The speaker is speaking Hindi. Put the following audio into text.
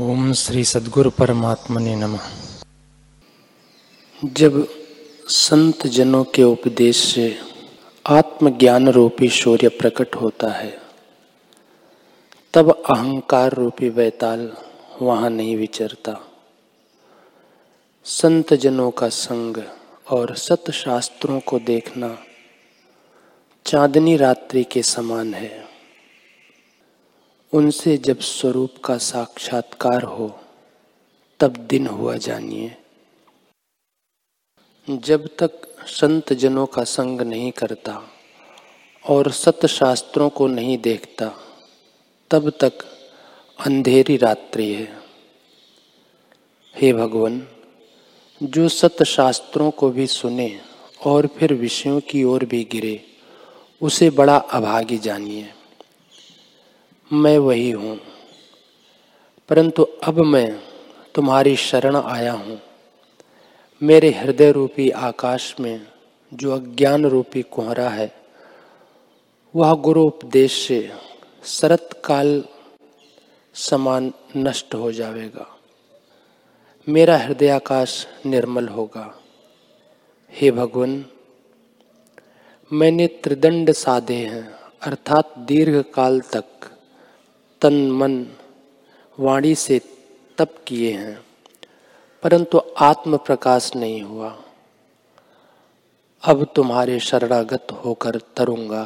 ओम श्री सदगुरु परमात्मा ने नम। जब संत जनों के उपदेश से आत्मज्ञान रूपी शौर्य प्रकट होता है, तब अहंकार रूपी वैताल वहाँ नहीं विचरता। संत जनों का संग और सत शास्त्रों को देखना चांदनी रात्रि के समान है। उनसे जब स्वरूप का साक्षात्कार हो, तब दिन हुआ जानिए। जब तक संत जनों का संग नहीं करता और सत शास्त्रों को नहीं देखता, तब तक अंधेरी रात्रि है। हे भगवान, जो सत शास्त्रों को भी सुने और फिर विषयों की ओर भी गिरे, उसे बड़ा अभागी जानिए। मैं वही हूँ। परंतु अब मैं तुम्हारी शरण आया हूँ। मेरे हृदय रूपी आकाश में जो अज्ञान रूपी कोहरा है, वह गुरु उपदेश से शरत काल समान नष्ट हो जाएगा। मेरा हृदय आकाश निर्मल होगा। हे भगवान, मैंने त्रिदंड साधे हैं, अर्थात दीर्घ काल तक तन मन वाणी से तप किए हैं, परंतु आत्म प्रकाश नहीं हुआ। अब तुम्हारे शरणागत होकर तरूँगा।